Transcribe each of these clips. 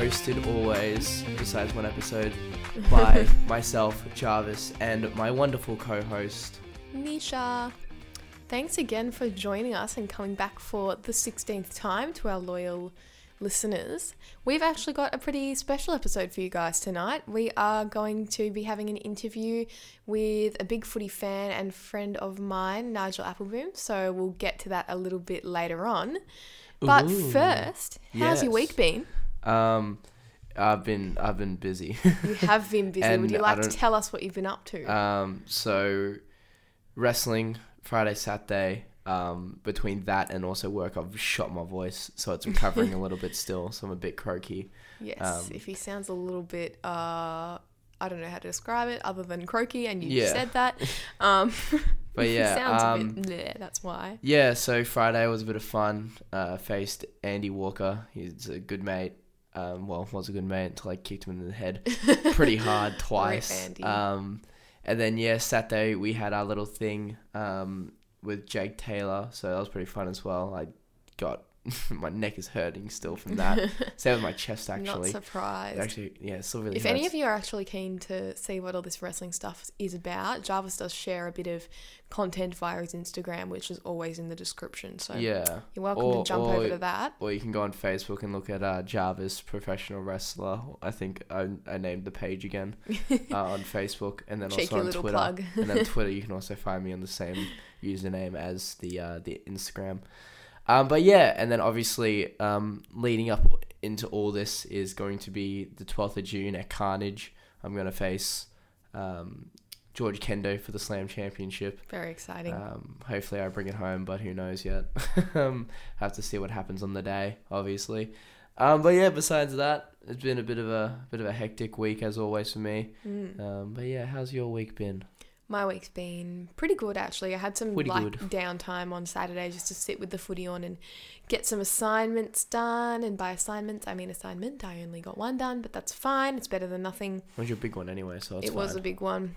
hosted always, besides one episode, by myself, Jarvis, and my wonderful co-host. Nisha. Thanks again for joining us and coming back for the 16th time to our loyal listeners. We've actually got a pretty special episode for you guys tonight. We are going to be having an interview with a big footy fan and friend of mine, Nigel Appleboom. So we'll get to that a little bit later on. But Ooh, first, how's your week been? Um, I've been I've been busy. You have been busy. Would you like to tell us what you've been up to? um, so wrestling Friday, Saturday. Um, between that and also work, I've shot my voice, so it's recovering a little bit still. So I'm a bit croaky. yes, um, if he sounds a little bit, uh, I don't know how to describe it other than croaky, and you Yeah. said that. Um, But yeah, sounds um, a bit bleh, that's why. Yeah, so Friday was a bit of fun. Uh, faced Andy Walker. He's a good mate. Um, well, was a good mate until I kicked him in the head pretty hard twice. Um, and then yeah, Saturday we had our little thing um, with Jake Taylor, so that was pretty fun as well. I got my neck is hurting still from that. Same with my chest actually. Not surprised. Actually, yeah, it still really. if any of you are actually keen to see what all this wrestling stuff is about, Jarvis does share a bit of content via his Instagram, which is always in the description. So yeah, you're welcome Or- to jump or- over to that. Or you can go on Facebook and look at uh, Jarvis Professional Wrestler. I think I, I named the page again uh, on Facebook, and then Cheeky also on Twitter. plug. and then Twitter, you can also find me on the same username as the uh, the Instagram. Um, but yeah, and then obviously um, leading up into all this is going to be the twelfth of June at Carnage. I'm gonna face um, George Kendo for the Slam Championship. Very exciting. Um, hopefully, I bring it home, but who knows yet? um, have to see what happens on the day, obviously. Um, but yeah, besides that, it's been a bit of a bit of a hectic week as always for me. Mm. Um, but yeah, how's your week been? My week's been pretty good actually. I had some Pretty like good. downtime on Saturday just to sit with the footy on and get some assignments done. And by assignments, I mean assignment. I only got one done, but that's fine. It's better than nothing. What was your big one anyway? So it was a big one.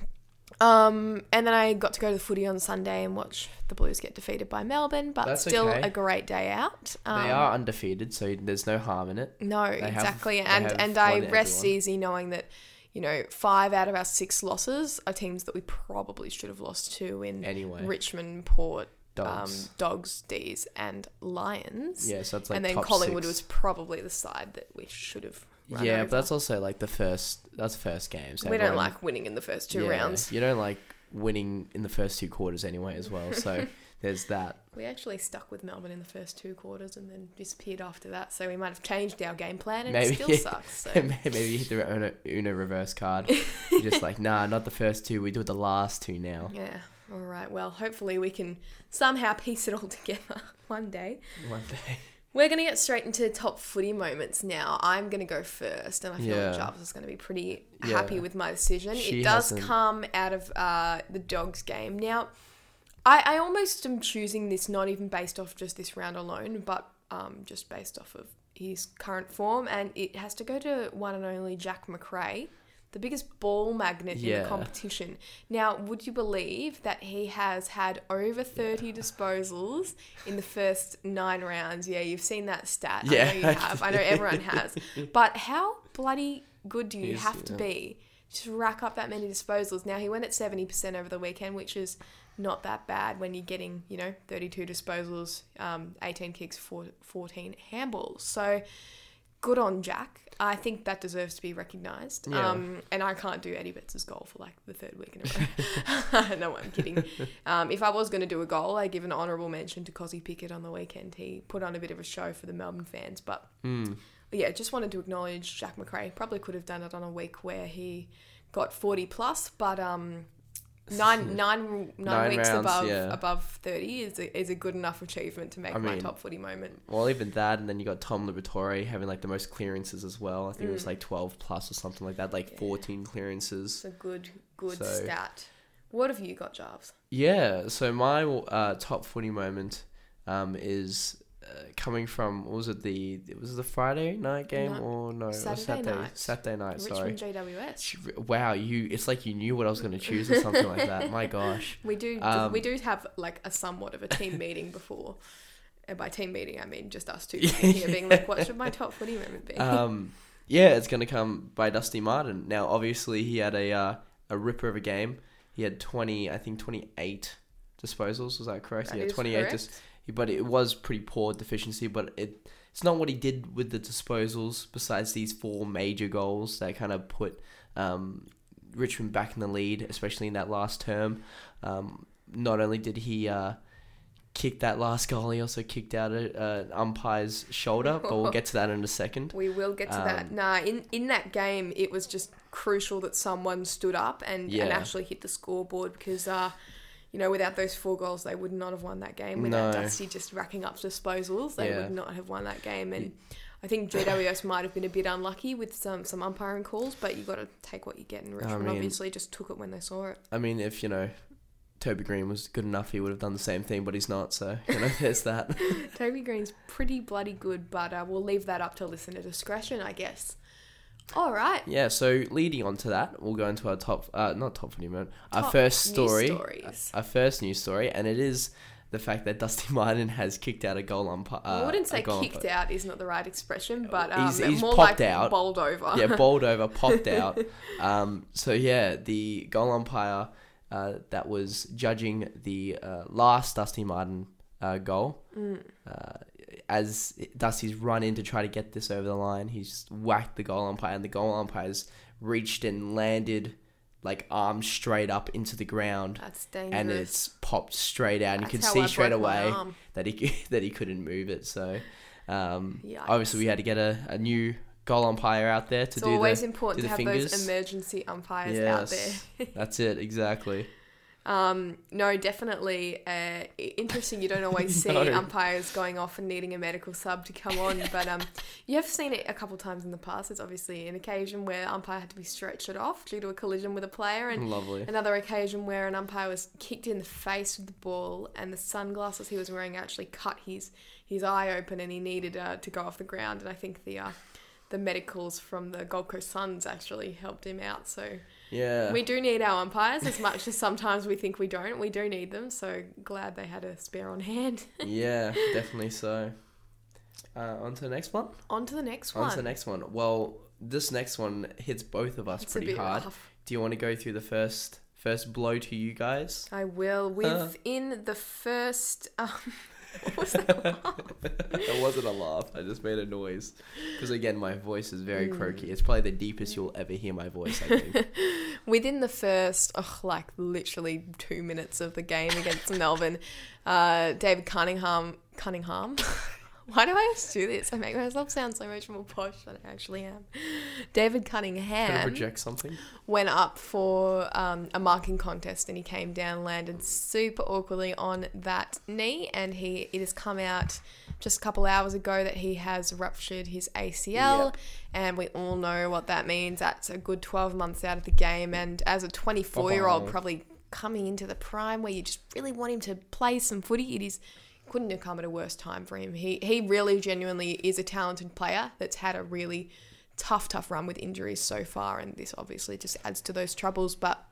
Um, and then I got to go to the footy on Sunday and watch the Blues get defeated by Melbourne, but That's still okay. a great day out. Um, they are undefeated, so there's no harm in it. No, have- exactly. they and and I rest everyone. easy knowing that, you know, five out of our six losses are teams that we probably should have lost to in Anyway, Richmond, Port, dogs. um, Dogs, D's, and Lions. yeah, so it's like and then Collingwood six. was probably the side that we should have. Run yeah, over. but that's also like the first. That's first game. So we don't like winning in the first two yeah, rounds. You don't like winning in the first two quarters anyway, as well. So there's that. We actually stuck with Melbourne in the first two quarters and then disappeared after that. So we might have changed our game plan and Maybe. it still sucks. So. Maybe you hit the Uno, Uno reverse card. You're just like, nah, not the first two. We do the last two now. yeah. All right. Well, hopefully we can somehow piece it all together one day. One day. We're going to get straight into top footy moments now. I'm going to go first, and I feel Yeah. like Jarvis is going to be pretty Yeah. happy with my decision. She it does hasn't- come out of uh, the Dogs game. Now, I, I almost am choosing this not even based off just this round alone, but um, just based off of his current form, and it has to go to one and only Jack Macrae. The biggest ball magnet in the competition. Now, would you believe that he has had over 30 disposals in the first nine rounds? Yeah, you've seen that stat. Yeah. I know you have. I know everyone has. But how bloody good do you He's- have to yeah. be to rack up that many disposals? Now, he went at 70% over the weekend, which is not that bad when you're getting, you know, 32 disposals, um, 18 kicks, four, 14 handballs. So good on Jack. I think that deserves to be recognised. Yeah. Um, and I can't do Eddie Betts' goal for like the third week in a row. no, I'm kidding. Um, if I was going to do a goal, I give an honourable mention to Kozzy Pickett on the weekend. He put on a bit of a show for the Melbourne fans. But Mm. Yeah, just wanted to acknowledge Jack Macrae. Probably could have done it on a week where he got 40 plus, but um, nine, nine, nine, Nine weeks rounds, above yeah. above 30 is a, is a good enough achievement to make I my mean, top footy moment. Well, even that, and then you got Tom Liberatore having like the most clearances as well. I think it was Mm. like 12 plus or something like that, like Yeah. 14 clearances. It's a good, good So- stat. What have you got, Jarves? Yeah, so my uh, top footy moment um, is uh, coming from was it the it was the Friday night game No, or no Saturday Saturday night. Saturday night sorry Richmond GWS. Sh- wow you it's like you knew what I was going to choose or something like that my gosh We do Um, we do have like a somewhat of a team meeting before And by team meeting, I mean just us two here being like, what should my top footy moment be? Um, yeah, it's going to come by Dusty Martin. Now, obviously, he had a uh, a ripper of a game. He had twenty, I think, twenty eight disposals. Was that correct? That yeah, is twenty eight. But it was pretty poor deficiency. But it it's not what he did with the disposals. Besides these four major goals that kind of put um, Richmond back in the lead, especially in that last term. Um, not only did he uh, kick that last goal, he also kicked out an umpire's shoulder. but we'll get to that in a second. We will get to that. Um, Nah, in in that game, it was just crucial that someone stood up and, Yeah. and actually hit the scoreboard because, uh, you know, without those four goals, they would not have won that game. Without No. Dusty just racking up disposals, they Yeah. would not have won that game. And I think GWS might have been a bit unlucky with some some umpiring calls, but you got to take what you get. And Richmond mean- obviously just took it when they saw it. I mean, if you know, Toby Greene was good enough, he would have done the same thing, but he's not. So you know, there's that. Toby Greene's pretty bloody good, but uh, we'll leave that up to listener discretion, I guess. All right. Yeah. So leading on to that, we'll go into our top, uh, not top for footy moment, our Top first story, stories. our first news story, and it is the fact that Dusty Martin has kicked out a goal umpire. Uh, I wouldn't say kicked umpire. out is not the right expression, but um, He's- he's more popped like out. bowled over. yeah, bowled over, popped out. Um, so yeah, the goal umpire uh, that was judging the uh, last Dusty Martin uh, goal, Mm. As Dusty's run in to try to get this over the line, he's whacked the goal umpire, and the goal umpire's reached and landed like arms straight up into the ground. That's dangerous. And it's popped straight out, and you That's could see I straight away that he that he couldn't move it. So, um, obviously, we had to get a, a new goal umpire out there to It's do It's always the. important to have those emergency umpires out there. Yes, that's it exactly. Um, no, definitely uh, interesting. You don't always see No. umpires going off and needing a medical sub to come on, but um, you have seen it a couple times in the past. It's obviously an occasion where umpire had to be stretchered off due to a collision with a player, and Lovely. Another occasion where an umpire was kicked in the face with the ball, and the sunglasses he was wearing actually cut his his eye open, and he needed uh, to go off the ground. And I think the uh, the medicals from the Gold Coast Suns actually helped him out. So Yeah. we do need our umpires as much as sometimes we think we don't. We do need them. So glad they had a spare on hand. yeah, definitely so. Uh, on to the next one. on to the next one. On to the next one. Well, this next one hits both of us It's pretty hard. rough. Do you want to go through the first first blow to you guys? I will. Within the first. Um, what was that? It wasn't a laugh. I just made a noise because again, my voice is very Mm. croaky. It's probably the deepest you'll ever hear my voice. I think. Within the first, oh, like literally two minutes of the game against Melbourne, uh, David Cuningham, Cuningham. Why do I always do this? I make myself sound so much more posh than I actually am. David Cuningham project something? went up for um, a marking contest and he came down, landed super awkwardly on that knee, and he it has come out just a couple hours ago that he has ruptured his ACL, Yep. and we all know what that means. That's a good twelve months out of the game, and as a twenty four year old, probably coming into the prime where you just really want him to play some footy, it is. Couldn't have come at a worse time for him. He he really genuinely is a talented player that's had a really tough, tough run with injuries so far, and this obviously just adds to those troubles. But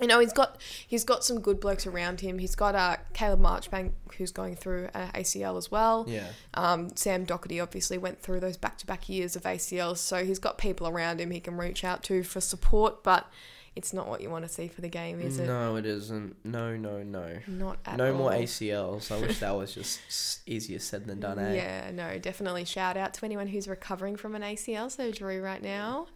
you know, he's got he's got some good blokes around him. He's got uh, Caleb Marchbank who's going through uh, ACL as well. Yeah. Um, Sam Docherty obviously went through those back to back years of ACL, so he's got people around him he can reach out to for support. But it's not what you want to see for the game, is it? No, it isn't. No, no, no. Not at no all. more ACLs. I wish that was just easier said than done. Eh? Yeah, no, definitely shout out to anyone who's recovering from an ACL surgery right now.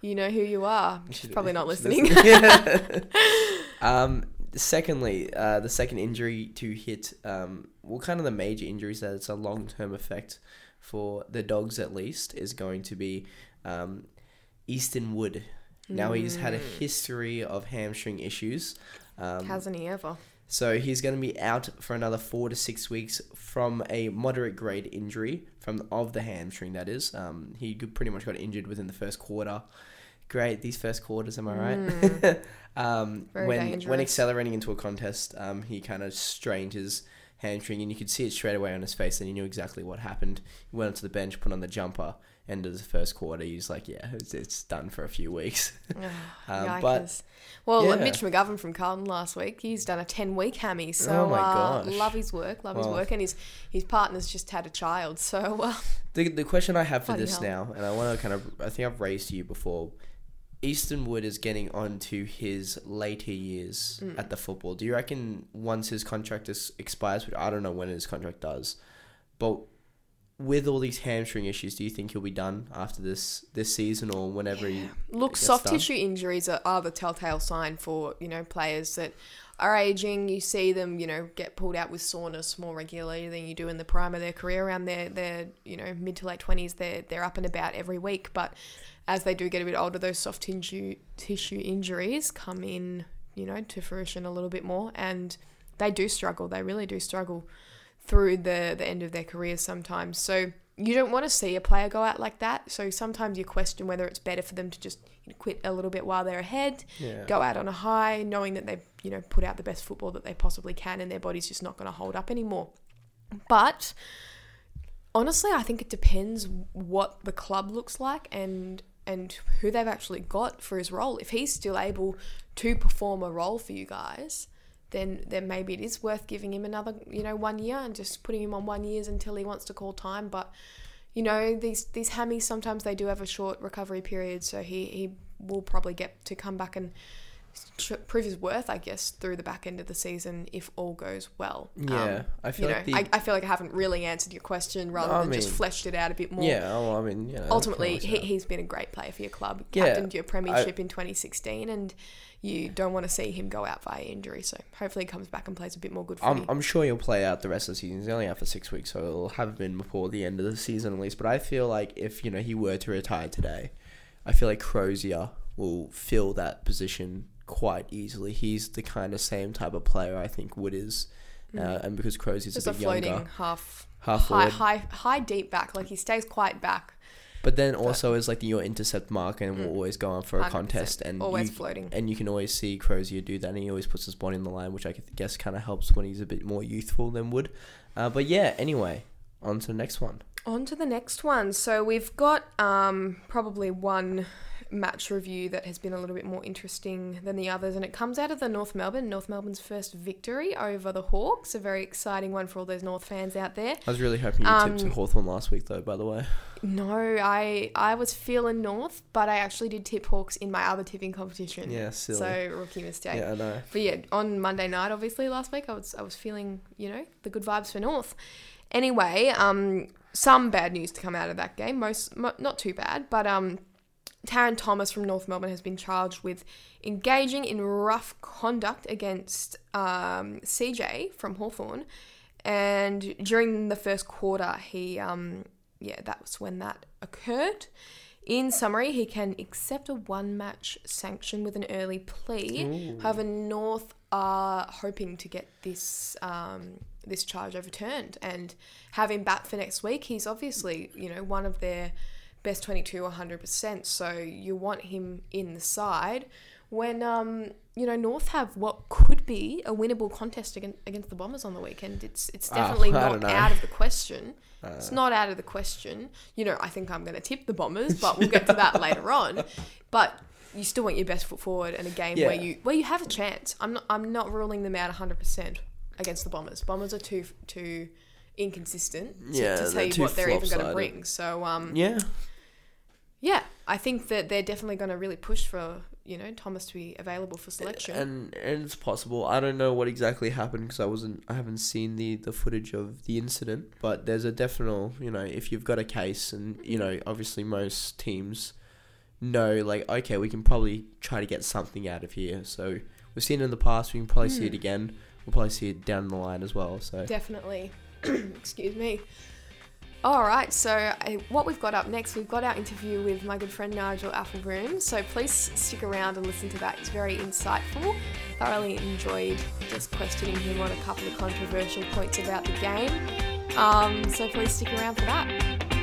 You know who you are. She's probably not listening. um, secondly, uh, the second injury to hit, um, well, kind of the major injuries that it's a long term effect for the dogs at least is going to be um, Easton Wood. Now he's had a history of hamstring issues. Um, Hasn't he ever? so he's going to be out for another four to six weeks from a moderate grade injury from of the hamstring. That is, um, he pretty much got injured within the first quarter. Great, these first quarters, am I right? um, Very when when accelerating into a contest, um, he kind of strained his hamstring, and you could see it straight away on his face, and he knew exactly what happened. He went onto the bench, put on the jumper, end of the first quarter, he's like, yeah, it's, it's done for a few weeks. Um, Um, but- well, yeah. Mitch McGovern from Carlton last week, he's done a 10 week hammy. So, Oh my uh, love his work, love his work. And his, his partner's just had a child. So, uh, The, the question I have for this hell. now, and I want to kind of, I think I've raised to you before. Easton Wood is getting on to his later years Mm. at the football. Do you reckon once his contract is, expires, which I don't know when his contract does, but with all these hamstring issues, do you think he'll be done after this this season or whenever he? Look, soft done. tissue injuries are, are the telltale sign for you know players that are aging. You see them, you know, get pulled out with soreness more regularly than you do in the prime of their career. Around their their you know mid to late twenties, they're they're up and about every week. But as they do get a bit older, those soft tissue tissue injuries come in, you know, to fruition a little bit more, and they do struggle. They really do struggle through the the end of their careers sometimes. So you don't want to see a player go out like that. So sometimes you question whether it's better for them to just quit a little bit while they're ahead, Yeah. go out on a high, knowing that they've you know put out the best football that they possibly can, and their body's just not going to hold up anymore. But honestly, I think it depends what the club looks like and and who they've actually got for his role. If he's still able to perform a role for you guys, then then maybe it is worth giving him another you know one year and just putting him on one years until he wants to call time. But you know these these hammies sometimes they do have a short recovery period, so he he will probably get to come back and tr- prove his worth, I guess, through the back end of the season if all goes well. Yeah, Um, I feel you know, like the I, I feel like I haven't really answered your question rather I than just fleshed it out a bit more. yeah. Oh, I mean, yeah. Ultimately, he, he's been a great player for your club. Yeah, Captained your premiership in 2016, and you don't want to see him go out via injury. So hopefully, he comes back and plays a bit more good I'm. I'm sure he'll play out the rest of the season. He's only out for six weeks, so it'll have been before the end of the season at least. But I feel like if you know he were to retire today, I feel like Crozier will fill that position quite easily. He's the kind of same type of player I think Wood is, uh, and because Crozier's Just a a bit floating younger, half, half high, high, high, deep back. Like he stays quite back. but then also is like your intercept mark and will Mm. always go on for a contest, and Always you, floating. and you can always see Crozier do that, and he always puts his body in the line, which I guess kind of helps when he's a bit more youthful than Wood. Uh, but yeah, anyway, on to the next one. On to the next one. So we've got um, probably one match review that has been a little bit more interesting than the others, and it comes out of the North Melbourne. North Melbourne's first victory over the Hawks. A very exciting one for all those North fans out there. I was really hoping you Um, tipped Hawthorn last week, though. By the way, No, I I was feeling North, but I actually did tip Hawks in my other tipping competition. yeah, silly. So rookie mistake. yeah, I know. But yeah, on Monday night, obviously last week, I was I was feeling you know the good vibes for North. Anyway, um, some bad news to come out of that game. Most mo- not too bad, but um, Tarryn Thomas from North Melbourne has been charged with engaging in rough conduct against um, CJ from Hawthorn, and during the first quarter, he um, yeah, that was when that occurred. In summary, he can accept a one match sanction with an early plea. However, North are hoping to get this um, this charge overturned and have him back for next week. He's obviously, you know, one of their best 22 100%. So you want him in the side when, um, you know, North have what could be a winnable contest against, against the Bombers on the weekend. It's, it's Ah, definitely not out of the question. Uh, It's not out of the question. You know, I think I'm going to tip the Bombers, but we'll get to that later on. But you still want your best foot forward in a game where you where you have a chance. I'm not I'm not ruling them out 100% against the Bombers. Bombers are too too inconsistent to, Yeah, to tell you what they're even going to bring. So um yeah, yeah, I think that they're definitely going to really push for you know Thomas to be available for selection. and and it's possible. I don't know what exactly happened because I wasn't. I haven't seen the the footage of the incident. But there's a definite. You know, if you've got a case, and you know, obviously most teams know like okay, we can probably try to get something out of here. So we've seen it in the past. We can probably see it Hmm. again. We'll probably see it down the line as well. So Definitely. Excuse me. All right, so I, what we've got up next, we've got our interview with my good friend Nigel Applebroom. So please stick around and listen to that. It's very insightful. Thoroughly enjoyed just questioning him on a couple of controversial points about the game. Um, so please stick around for that.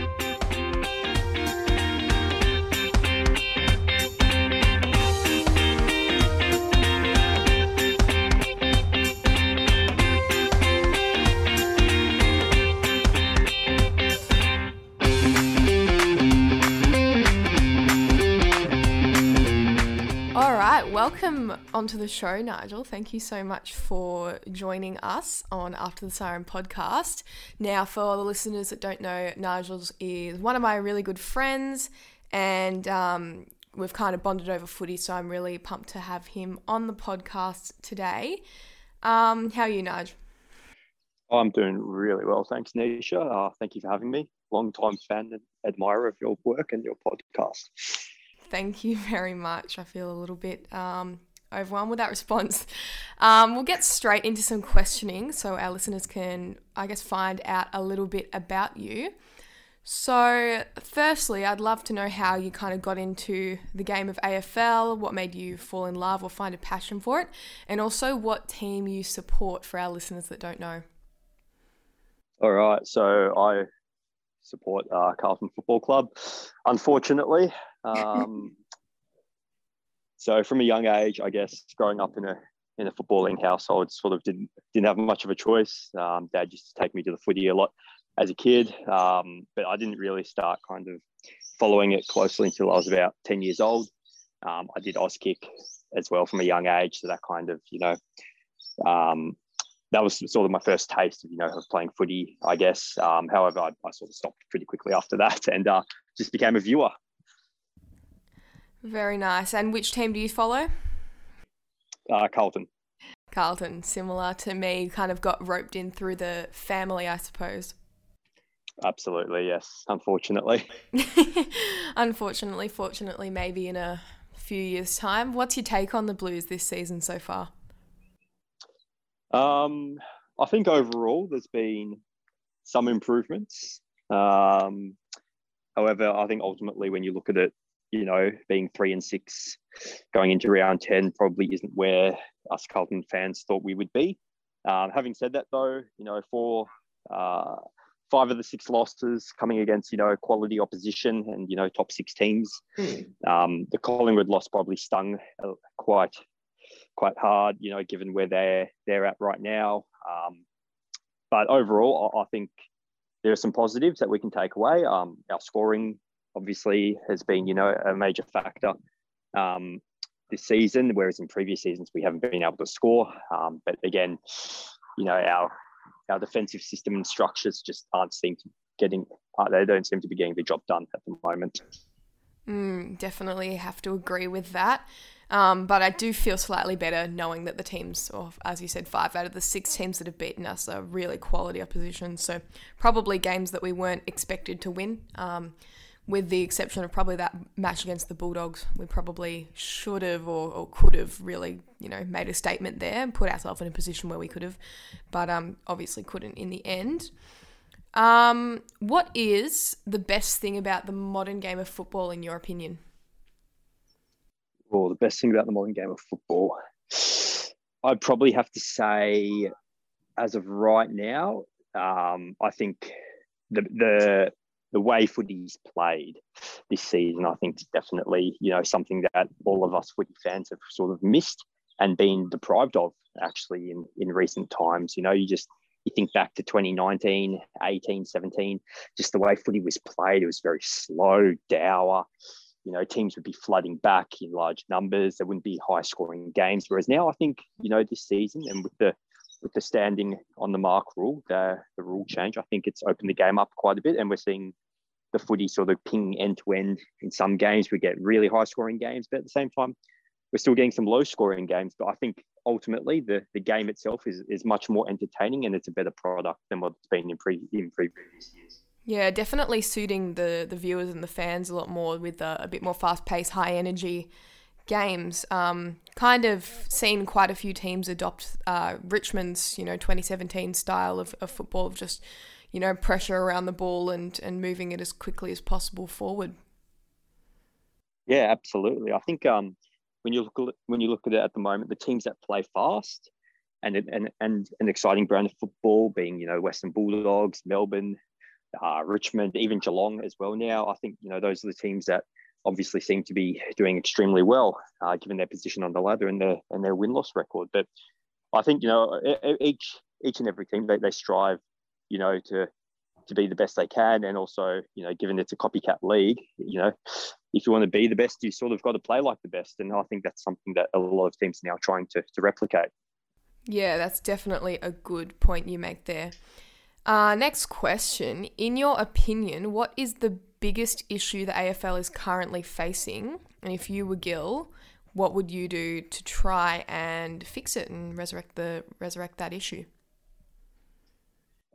Welcome onto the show, Nigel. Thank you so much for joining us on After the Siren podcast. Now, for the listeners that don't know, Nigel is one of my really good friends, and um, we've kind of bonded over footy, so I'm really pumped to have him on the podcast today. Um, how are you, Nigel? I'm doing really well, thanks, Nisha. Uh, thank you for having me. Long time fan and admirer of your work and your podcast. Thank you very much. I feel a little bit um, overwhelmed with that response. Um, we'll get straight into some questioning so our listeners can, I guess, find out a little bit about you. So, firstly, I'd love to know how you kind of got into the game of AFL, what made you fall in love or find a passion for it, and also what team you support for our listeners that don't know. All right, so I support uh, Carlton Football Club. Unfortunately, um, so from a young age, I guess growing up in a in a footballing household, sort of didn't didn't have much of a choice. Um, Dad used to take me to the footy a lot as a kid, um, but I didn't really start kind of following it closely until I was about ten years old. Um, I did Auskick as well from a young age, so that kind of you know um, that was sort of my first taste of you know of playing footy, I guess. Um, however, I, I, sort of stopped pretty quickly after that and uh, just became a viewer. Very nice. And which team do you follow? Uh, Carlton. Carlton, similar to me, kind of got roped in through the family, I suppose. Absolutely, yes. Unfortunately. Unfortunately, fortunately, maybe in a few years' time. What's your take on the Blues this season so far? Um, I think overall there's been some improvements. Um, however, I think ultimately when you look at it, you know, being three and six going into round 10 probably isn't where us Carlton fans thought we would be. Um, having said that, though, you know, for uh, five of the six losses coming against, you know, quality opposition and, you know, top six teams, mm. um, the Collingwood loss probably stung uh, quite quite hard, you know, given where they're they're at right now. Um, but overall, I, I, think there are some positives that we can take away. Um, our scoring obviously has been, you know, a major factor um, this season, whereas in previous seasons we haven't been able to score. Um, but again, you know, our our defensive system and structures just aren't seem to getting uh, they don't seem to be getting the job done at the moment. Mm, definitely have to agree with that. Um, but I do feel slightly better knowing that the teams, or as you said, five out of the six teams that have beaten us are really quality opposition. So probably games that we weren't expected to win. Um, with the exception of probably that match against the Bulldogs, we probably should have or, or could have really, you know, made a statement there and put ourselves in a position where we could have, but um, obviously couldn't in the end. Um, what is the best thing about the modern game of football, in your opinion? Well, the best thing about the modern game of football, I'd probably have to say, as of right now, um, I think the the the way footy's played this season, I think, is definitely you know something that all of us footy fans have sort of missed and been deprived of actually in in recent times. You know, you just you think back to 2019, 18, 17, just the way footy was played, it was very slow, dour. You know, teams would be flooding back in large numbers. There wouldn't be high scoring games. Whereas now, I think, you know, this season and with the with the standing on the mark rule, the, the rule change, I think it's opened the game up quite a bit. And we're seeing the footy sort of ping end to end. In some games, we get really high scoring games, but at the same time, we're still getting some low scoring games. But I think ultimately the, the game itself is, is much more entertaining and it's a better product than what's been in, pre, in previous years. Yeah, definitely suiting the, the viewers and the fans a lot more with a, a bit more fast paced, high energy games. Um, kind of seen quite a few teams adopt uh, Richmond's, you know, 2017 style of, of football of just, you know, pressure around the ball and, and moving it as quickly as possible forward. Yeah, absolutely. I think um, when you look when you look at it at the moment, the teams that play fast and and and an exciting brand of football, being you know Western Bulldogs, Melbourne, uh, Richmond, even Geelong as well. Now, I think you know those are the teams that obviously seem to be doing extremely well, uh, given their position on the ladder and their and their win loss record. But I think you know each each and every team they, they strive, you know, to to be the best they can, and also you know, given it's a copycat league, you know, if you want to be the best, you sort of got to play like the best. And I think that's something that a lot of teams are now trying to, to replicate. Yeah, that's definitely a good point you make there. Uh, next question. In your opinion, what is the biggest issue the AFL is currently facing? And if you were Gill, what would you do to try and fix it and resurrect the resurrect that issue?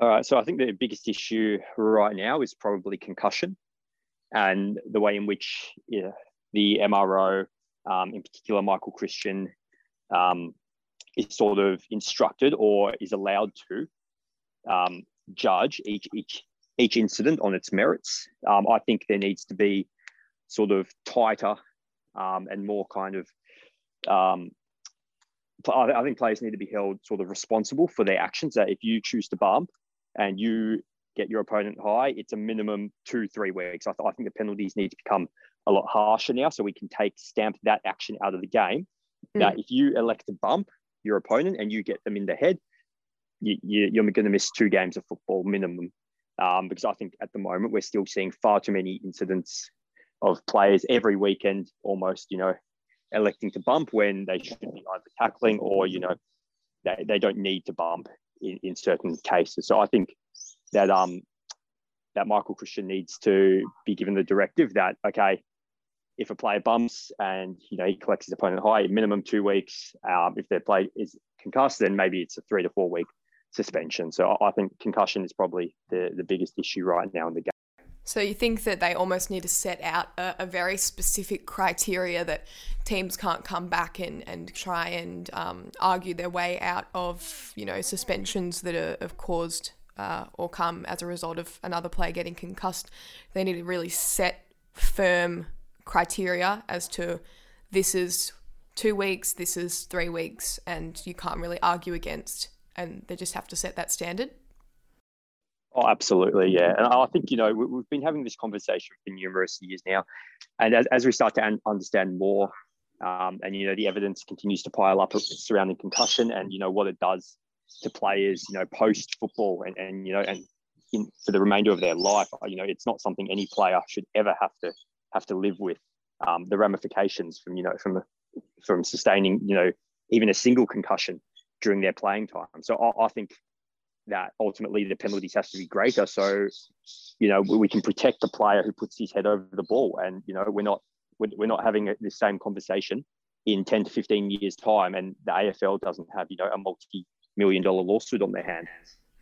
All right. So I think the biggest issue right now is probably concussion and the way in which yeah, the MRO, um, in particular Michael Christian, um, is sort of instructed or is allowed to um, judge each each each incident on its merits. Um, I think there needs to be sort of tighter um, and more kind of. Um, I think players need to be held sort of responsible for their actions. That if you choose to bump and you get your opponent high, it's a minimum two three weeks. I, th- I think the penalties need to become a lot harsher now, so we can take stamp that action out of the game. Mm. That if you elect to bump your opponent and you get them in the head, you, you, are going to miss two games of football minimum. Um, because I think at the moment we're still seeing far too many incidents of players every weekend almost, you know, electing to bump when they should be either tackling or, you know, they, they don't need to bump in, in certain cases. So I think that um that Michael Christian needs to be given the directive that okay, if a player bumps and you know he collects his opponent high, minimum two weeks. Um, if their play is concussed, then maybe it's a three to four week suspension. So I think concussion is probably the, the biggest issue right now in the game. So you think that they almost need to set out a, a very specific criteria that teams can't come back and, and try and um, argue their way out of, you know, suspensions that are, have caused uh, or come as a result of another player getting concussed. They need to really set firm criteria as to this is two weeks, this is three weeks, and you can't really argue against and they just have to set that standard? Oh, absolutely, yeah. And I think you know we've been having this conversation for numerous years now, and as, as we start to understand more, um, and you know the evidence continues to pile up surrounding concussion, and you know what it does to players, you know, post football, and and you know, and in, for the remainder of their life, you know, it's not something any player should ever have to have to live with. Um, the ramifications from you know from from sustaining you know even a single concussion during their playing time. So I, I think that ultimately the penalties has to be greater. So, you know, we can protect the player who puts his head over the ball, and you know, we're not we're not having the same conversation in 10 to 15 years time and the AFL doesn't have you know a multi-million dollar lawsuit on their hands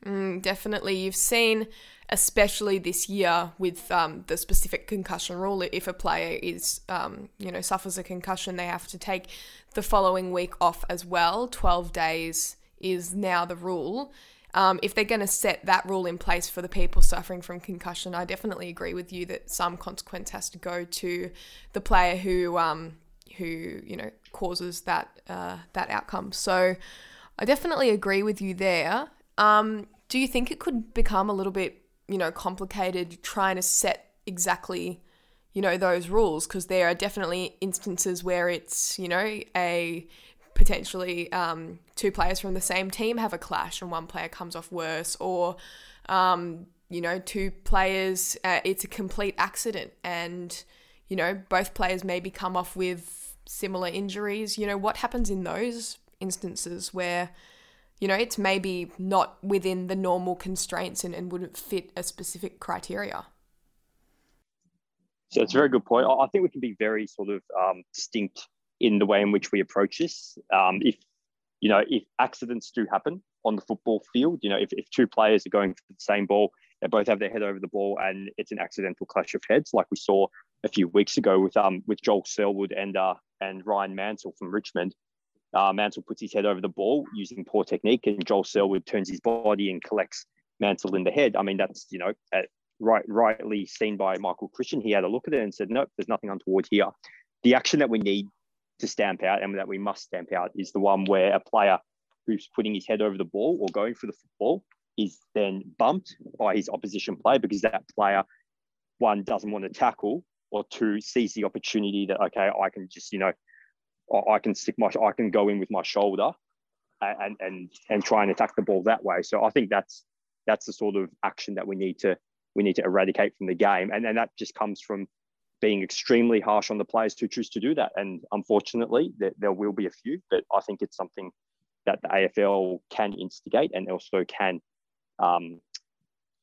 mm, definitely you've seen especially this year with um, the specific concussion rule. If a player is, um, you know, suffers a concussion, they have to take the following week off as well. 12 days is now the rule. Um, if they're going to set that rule in place for the people suffering from concussion, I definitely agree with you that some consequence has to go to the player who, um, who you know, causes that uh, that outcome. So, I definitely agree with you there. Um, do you think it could become a little bit you know, complicated trying to set exactly, you know, those rules because there are definitely instances where it's, you know, a potentially um, two players from the same team have a clash and one player comes off worse or, um, you know, two players, uh, it's a complete accident and, you know, both players maybe come off with similar injuries. You know, what happens in those instances where, you know, it's maybe not within the normal constraints and, and wouldn't fit a specific criteria. So it's a very good point. I think we can be very sort of um, distinct in the way in which we approach this. Um, if you know, if accidents do happen on the football field, you know, if, if two players are going for the same ball, they both have their head over the ball, and it's an accidental clash of heads, like we saw a few weeks ago with um with Joel Selwood and uh and Rhyan Mansell from Richmond. Uh, Mansell puts his head over the ball using poor technique, and Joel Selwood turns his body and collects Mansell in the head. I mean, that's you know right, rightly seen by Michael Christian. He had a look at it and said, "Nope, there's nothing untoward here." The action that we need to stamp out and that we must stamp out is the one where a player who's putting his head over the ball or going for the football is then bumped by his opposition player because that player one doesn't want to tackle or two sees the opportunity that okay I can just you know I can stick my I can go in with my shoulder and and and try and attack the ball that way. So I think that's that's the sort of action that we need to we need to eradicate from the game, and and that just comes from being extremely harsh on the players who choose to do that. And unfortunately, there, there will be a few, but I think it's something that the AFL can instigate and also can um,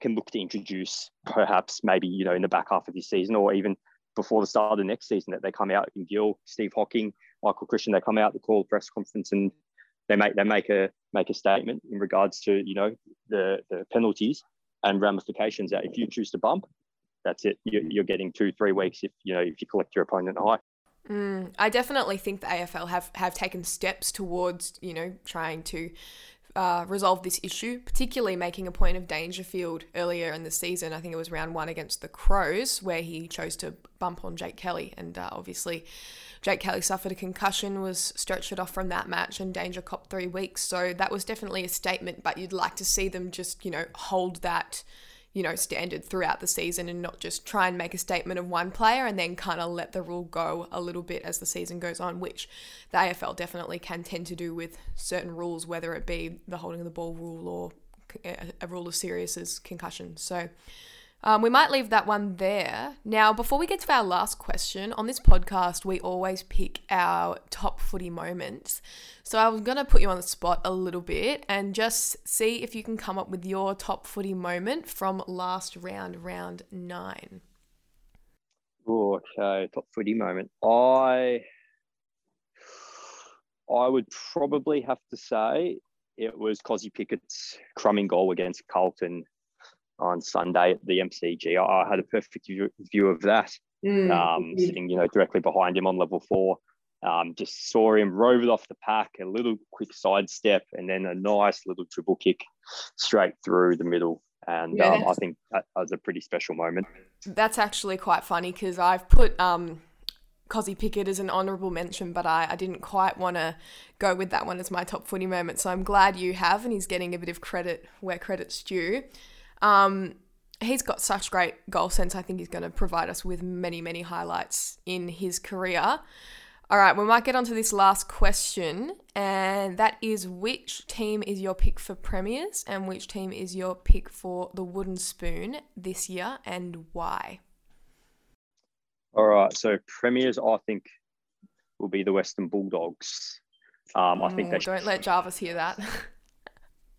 can look to introduce perhaps maybe you know in the back half of this season or even before the start of the next season that they come out in Gill, Steve Hocking, Michael Christian, they come out, they call press conference and they make they make a make a statement in regards to you know the the penalties and ramifications that if you choose to bump, that's it. You're, getting two three weeks if you know if you collect your opponent high. Mm, I definitely think the AFL have have taken steps towards you know trying to uh, resolve this issue, particularly making a point of Dangerfield earlier in the season. I think it was round one against the Crows, where he chose to bump on Jake Kelly. And uh, obviously, Jake Kelly suffered a concussion, was stretched off from that match, and Danger copped three weeks. So that was definitely a statement, but you'd like to see them just, you know, hold that you know, standard throughout the season and not just try and make a statement of one player and then kind of let the rule go a little bit as the season goes on, which the AFL definitely can tend to do with certain rules, whether it be the holding of the ball rule or a rule as serious as concussion. So, um, we might leave that one there. Now, before we get to our last question, on this podcast, we always pick our top footy moments. So I was going to put you on the spot a little bit and just see if you can come up with your top footy moment from last round, round nine. Okay, top footy moment. I I would probably have to say it was Kozzy Pickett's crumbing goal against Carlton on Sunday at the MCG. I, had a perfect view, view of that, mm. um, sitting you know directly behind him on level four. Um, just saw him rove it off the pack, a little quick sidestep, and then a nice little dribble kick straight through the middle. And yeah, um, I think that was a pretty special moment. That's actually quite funny because I've put um, Kozzy Pickett as an honourable mention, but I, I didn't quite want to go with that one as my top footy moment. So I'm glad you have, and he's getting a bit of credit where credit's due. Um, he's got such great goal sense. I think he's going to provide us with many, many highlights in his career. All right, we might get on to this last question, and that is which team is your pick for premiers and which team is your pick for the wooden spoon this year and why? All right, so premiers, I think, will be the Western Bulldogs. Um, I think they don't let Jarvis hear that.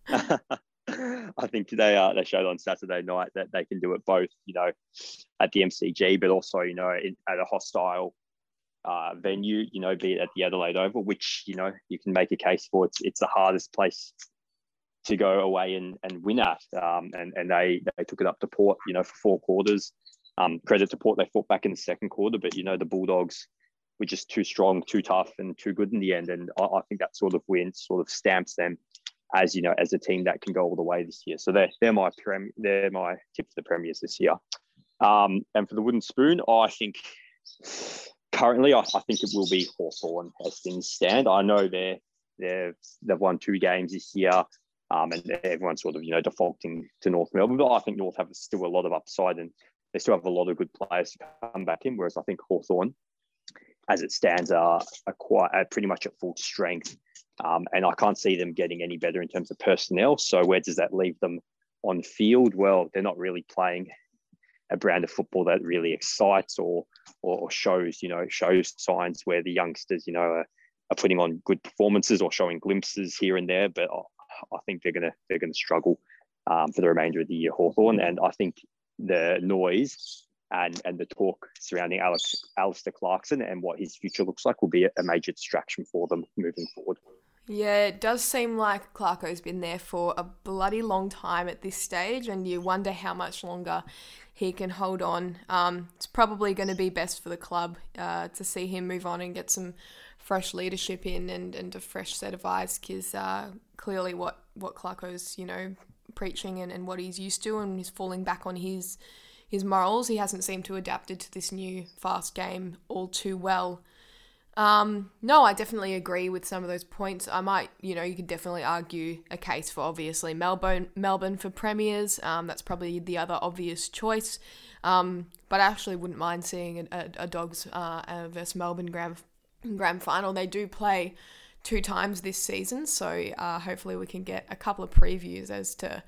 I think they uh, they showed on Saturday night that they can do it both, you know, at the MCG, but also you know in, at a hostile uh, venue, you know, be it at the Adelaide Oval, which you know you can make a case for. It's it's the hardest place to go away and, and win at, um, and and they they took it up to Port, you know, for four quarters. Um, credit to Port, they fought back in the second quarter, but you know the Bulldogs were just too strong, too tough, and too good in the end. And I, I think that sort of win sort of stamps them as you know as a team that can go all the way this year. So they're they're my prem they're my tip for the premiers this year. Um, and for the wooden spoon, I think currently I, I think it will be Hawthorn as things stand. I know they're they've they've won two games this year. Um, and everyone's sort of you know defaulting to North Melbourne, but I think North have still a lot of upside and they still have a lot of good players to come back in. Whereas I think Hawthorn, as it stands, are, are quite are pretty much at full strength. Um, and I can't see them getting any better in terms of personnel. So where does that leave them on field? Well, they're not really playing a brand of football that really excites or or, shows you know shows signs where the youngsters you know are, are putting on good performances or showing glimpses here and there. But I think they're gonna they're gonna struggle um, for the remainder of the year, Hawthorn. And I think the noise and and the talk surrounding Alex Alastair Clarkson and what his future looks like will be a major distraction for them moving forward. Yeah, it does seem like Clarko's been there for a bloody long time at this stage, and you wonder how much longer he can hold on. Um, it's probably going to be best for the club uh, to see him move on and get some fresh leadership in and, and a fresh set of eyes because uh, clearly what, what Clarko's, you know, preaching and, and what he's used to and he's falling back on his his morals. He hasn't seemed to adapted to this new fast game all too well. Um, no, I definitely agree with some of those points. I might, you know, you could definitely argue a case for obviously Melbourne, Melbourne for premiers. Um, that's probably the other obvious choice. Um, but I actually wouldn't mind seeing a, a, a Dogs uh, versus Melbourne grand grand final. They do play two times this season, so uh, hopefully we can get a couple of previews as to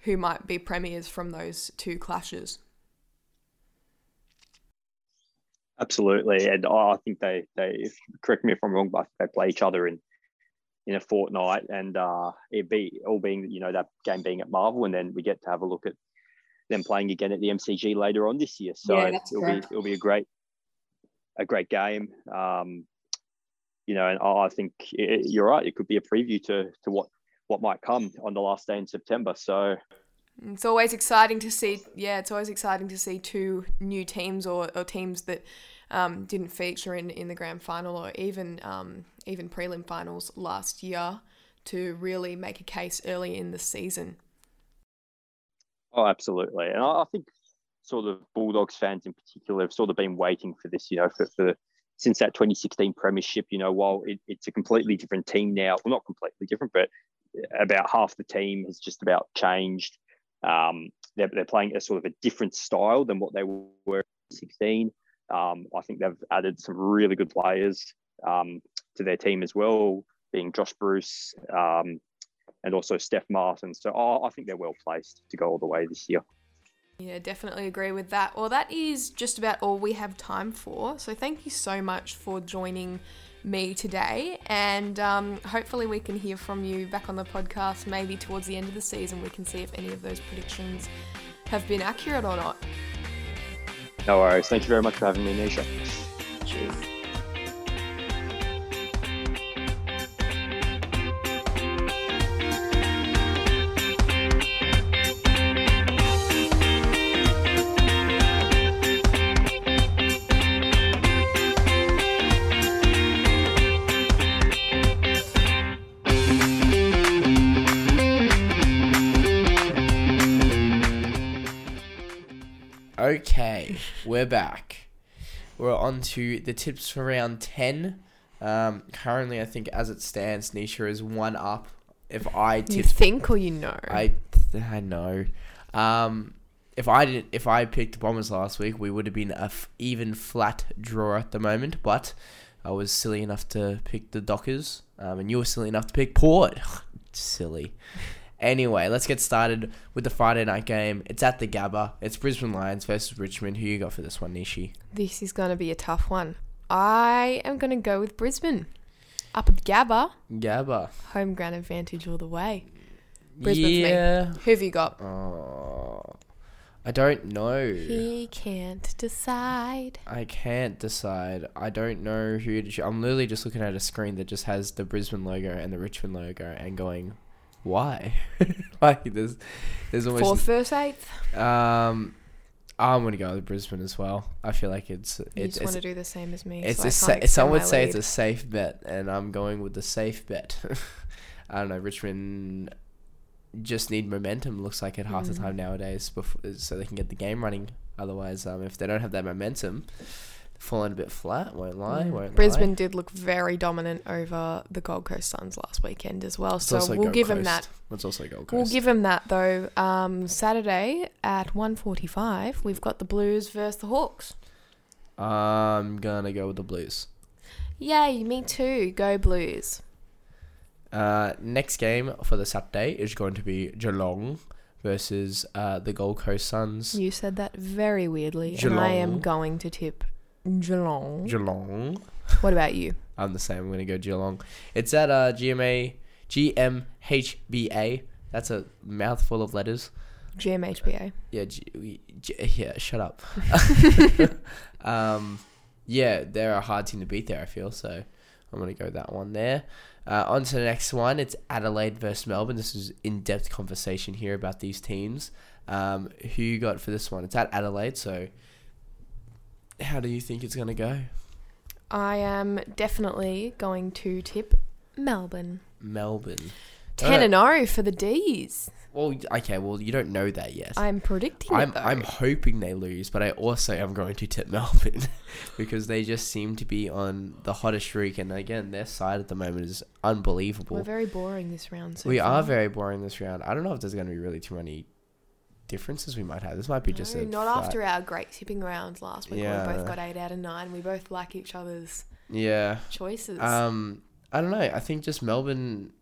who might be premiers from those two clashes. Absolutely, and I think they they correct me if I'm wrong, but they play each other in in a fortnight, and uh, it be all being you know that game being at Marvel, and then we get to have a look at them playing again at the MCG later on this year. So Yeah, it'll correct. be it'll be a great a great game. Um, you know, and I I think it, you're right. It could be a preview to to what what might come on the last day in September. So It's always exciting to see. Yeah, it's always exciting to see two new teams or, or teams that um, didn't feature in, in the grand final or even um, even prelim finals last year to really make a case early in the season. Oh, absolutely. And I think sort of Bulldogs fans in particular have sort of been waiting for this, you know, for, for since that 2016 premiership, you know, while it, it's a completely different team now, well, not completely different, but about half the team has just about changed. Um, they're, they're playing a sort of a different style than what they were in 16. Um, I think they've added some really good players um, to their team as well, being Josh Bruce, um, and also Stef Martin. So oh, I think they're well placed to go all the way this year. Yeah, definitely agree with that. Well, that is just about all we have time for. So thank you so much for joining me today. And um, hopefully, we can hear from you back on the podcast maybe towards the end of the season. We can see if any of those predictions have been accurate or not. No worries. Thank you very much for having me, Nisha. Cheers. We're back. We're on to the tips for round 10. Um, currently, I think as it stands, Nisha is one up. If I You think or you know? I I know. Um, if I didn't, if I picked Bombers last week, we would have been a f- even flat draw at the moment. But I was silly enough to pick the Dockers, um, and you were silly enough to pick Port. silly. Anyway, let's get started with the Friday night game. It's at the Gabba. It's Brisbane Lions versus Richmond. Who you got for this one, Nishi? This is going to be a tough one. I am going to go with Brisbane. Up at Gabba, Gabba. home ground advantage all the way. Brisbane for me. yeah. Who have you got? Oh, I don't know. He can't decide. I can't decide. I don't know who to choose. I'm literally just looking at a screen that just has the Brisbane logo and the Richmond logo and going, why? like there's there's Fourth almost verse eighth. um I'm gonna go with Brisbane as well. I feel like it's You it's just want to do the same as me. it's so I a sa- some would say it's a safe bet and I'm going with the safe bet. I don't know, Richmond just need momentum looks like at half the Mm. time nowadays before, so they can get the game running. Otherwise, um, if they don't have that momentum, falling a bit flat. Won't lie. Won't Brisbane lie. did look very dominant over the Gold Coast Suns last weekend as well. So we'll Gold give him Coast. that. It's also Gold Coast. We'll give him that though. Um, Saturday at 1.45, we've got the Blues versus the Hawks. I'm gonna go with the Blues. Yay, me too. Go Blues. Uh, next game for the Saturday is going to be Geelong versus uh, the Gold Coast Suns. You said that very weirdly, and I am going to tip Geelong. Geelong. What about you? I'm the same. I'm gonna go Geelong. It's at uh, GMA GMHBA. That's a mouthful of letters. GMHBA. Yeah, G- G- yeah. Shut up. um, yeah, they're a hard team to beat there. I feel so. I'm gonna go that one there. Uh, on to the next one. It's Adelaide versus Melbourne. This is in-depth conversation here about these teams. Um, who you got for this one? It's at Adelaide. So, how do you think it's gonna go? I am definitely going to tip Melbourne. Melbourne. 10 and 0 for the D's. Well, okay. Well, you don't know that yet. I'm predicting I'm it though. I'm hoping they lose, but I also am going to tip Melbourne because they just seem to be on the hottest streak, and again, their side at the moment is unbelievable. We're very boring this round. So we far. are very boring this round. I don't know if there's going to be really too many differences we might have. This might be just No, a not flat- after our great tipping rounds last week. where We both got eight out of nine. We both like each other's Yeah. choices. Um, I don't know. I think just Melbourne.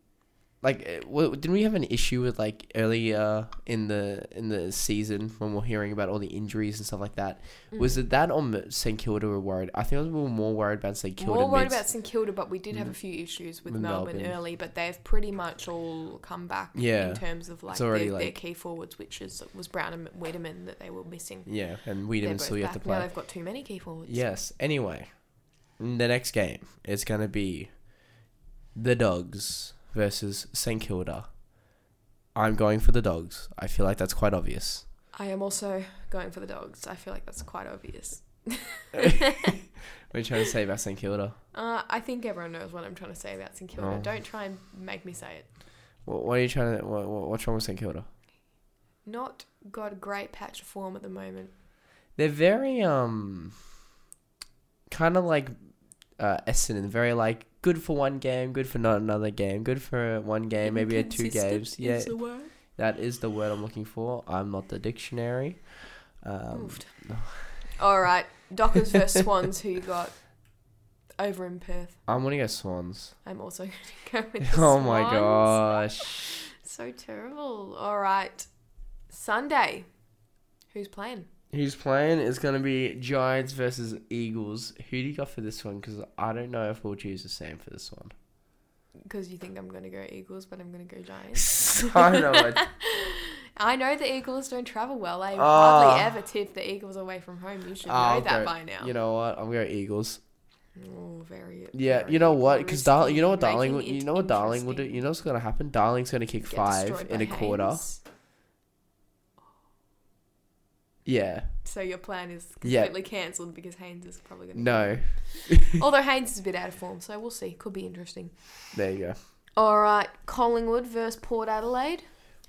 Like eh, w- didn't we have an issue with like earlier in the in the season when we are hearing about all the injuries and stuff like that? Was mm. it that on St Kilda we were worried? I think we were more worried about St Kilda. More worried about St Kilda, but we did have a few issues with, With Melbourne, Melbourne. early. But they've pretty much all come back Yeah. in terms of like, It's already, their, their key forwards, which is was Brown and Weideman that they were missing. yeah, and Weideman still yet to back. Now they've got too many key forwards. Yes. Anyway, the next game is gonna be the Dogs versus St Kilda. I'm going for the Dogs. I feel like that's quite obvious. I am also going for the dogs. I feel like that's quite obvious. What are you trying to say about St Kilda? Uh, I think everyone knows what I'm trying to say about St Kilda. Oh. Don't try and make me say it. What, what are you trying to? What, what, what's wrong with St Kilda? Not got a great patch of form at the moment. They're very um, kind of like uh, Essendon. Very like good for one game, good for not another game, good for one game, maybe a two games. Yeah, that is the word I'm looking for. I'm not the dictionary. Um, All right, Dockers versus Swans. Who you got over in Perth? I'm gonna go Swans. I'm also going to go with the Oh my Swans. gosh. So terrible. All right, Sunday. Who's playing? Who's playing is going to be Giants versus Eagles. Who do you got for this one? Because I don't know if we'll choose the same for this one. Because you think I'm going to go Eagles, but I'm going to go Giants. I know. I, I know the Eagles don't travel well. I Oh. hardly ever tip the Eagles away from home. You should ah, know I'll that go- by now. You know what? I'm going Eagles. Oh, very. Yeah, very you know what? Because Dar- you know what Darling, you know what Darling will do. You know what's going to happen? Darling's going to kick Get five in a quarter. Haynes. Yeah. So your plan is Yeah. completely cancelled because Haynes is probably going to. No. Although Haynes is a bit out of form, so we'll see. Could be interesting. There you go. All right, Collingwood versus Port Adelaide.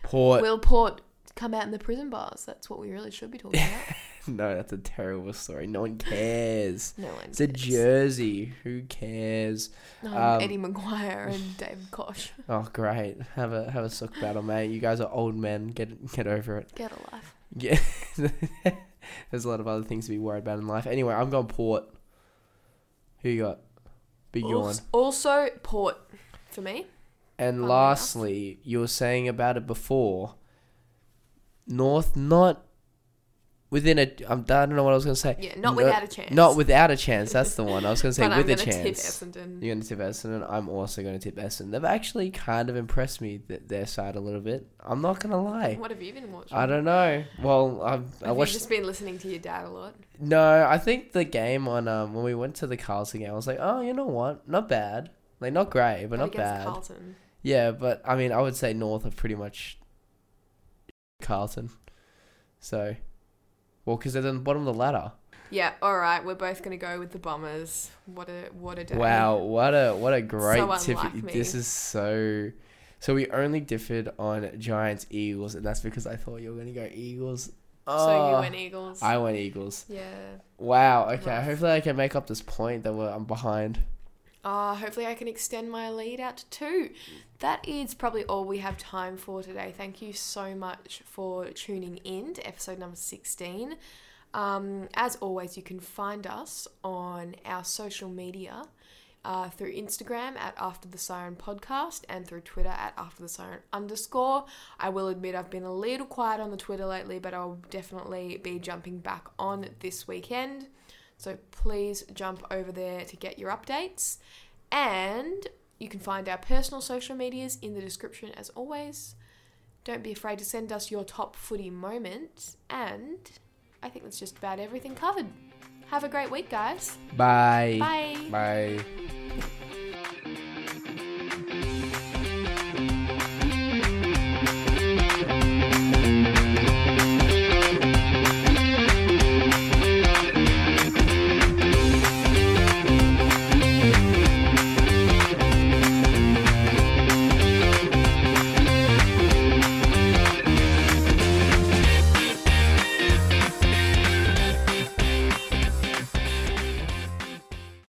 Port. Will Port come out in the prison bars? That's what we really should be talking about. no, that's a terrible story. No one cares. No one. It's a cares. jersey. Who cares? Um, um, Eddie McGuire and David Koch. Oh, great. Have a have a sook battle, mate. You guys are old men. Get get over it. Get a life. Yeah. There's a lot of other things to be worried about in life. Anyway, I'm going Port. Who you got? Big yawn. Also, also Port for me. And lastly, you were saying about it before. North not within a. I'm, I don't know what I was gonna say. Yeah, not No- without a chance. Not without a chance. That's the one. I was gonna say but with a gonna tip chance. Essendon. You're gonna tip Essendon. I'm also gonna tip Essendon. They've actually kind of impressed me th- their side a little bit. I'm not gonna lie. What have you been watching? I don't know. Well, I've, I Have watched. you just been listening to your dad a lot? No, I think the game on um when we went to the Carlton game, I was like, oh, you know what? Not bad. Like not great, but not against bad. Carlton. Yeah, but I mean, I would say North are pretty much Carlton. So, well, because they're on the bottom of the ladder. Yeah, all right. We're both gonna go with the Bombers. What a what a day. Wow, what a what a great So tip! This is so. So we only differed on Giants Eagles, and that's because I thought you were gonna go Eagles. Oh, So you oh, went Eagles. I went Eagles. yeah. Wow. Okay. Rough. Hopefully, I can make up this point that we're, I'm behind. Uh, hopefully, I can extend my lead out to two. That is probably all we have time for today. Thank you so much for tuning in to episode number 16. Um, as always, you can find us on our social media uh, through Instagram at After the Siren Podcast and through Twitter at After the Siren underscore. I will admit I've been a little quiet on the Twitter lately, but I'll definitely be jumping back on this weekend. So please jump over there to get your updates. And you can find our personal social medias in the description as always. Don't be afraid to send us your top footy moment. And I think that's just about everything covered. Have a great week, guys. Bye. Bye. Bye.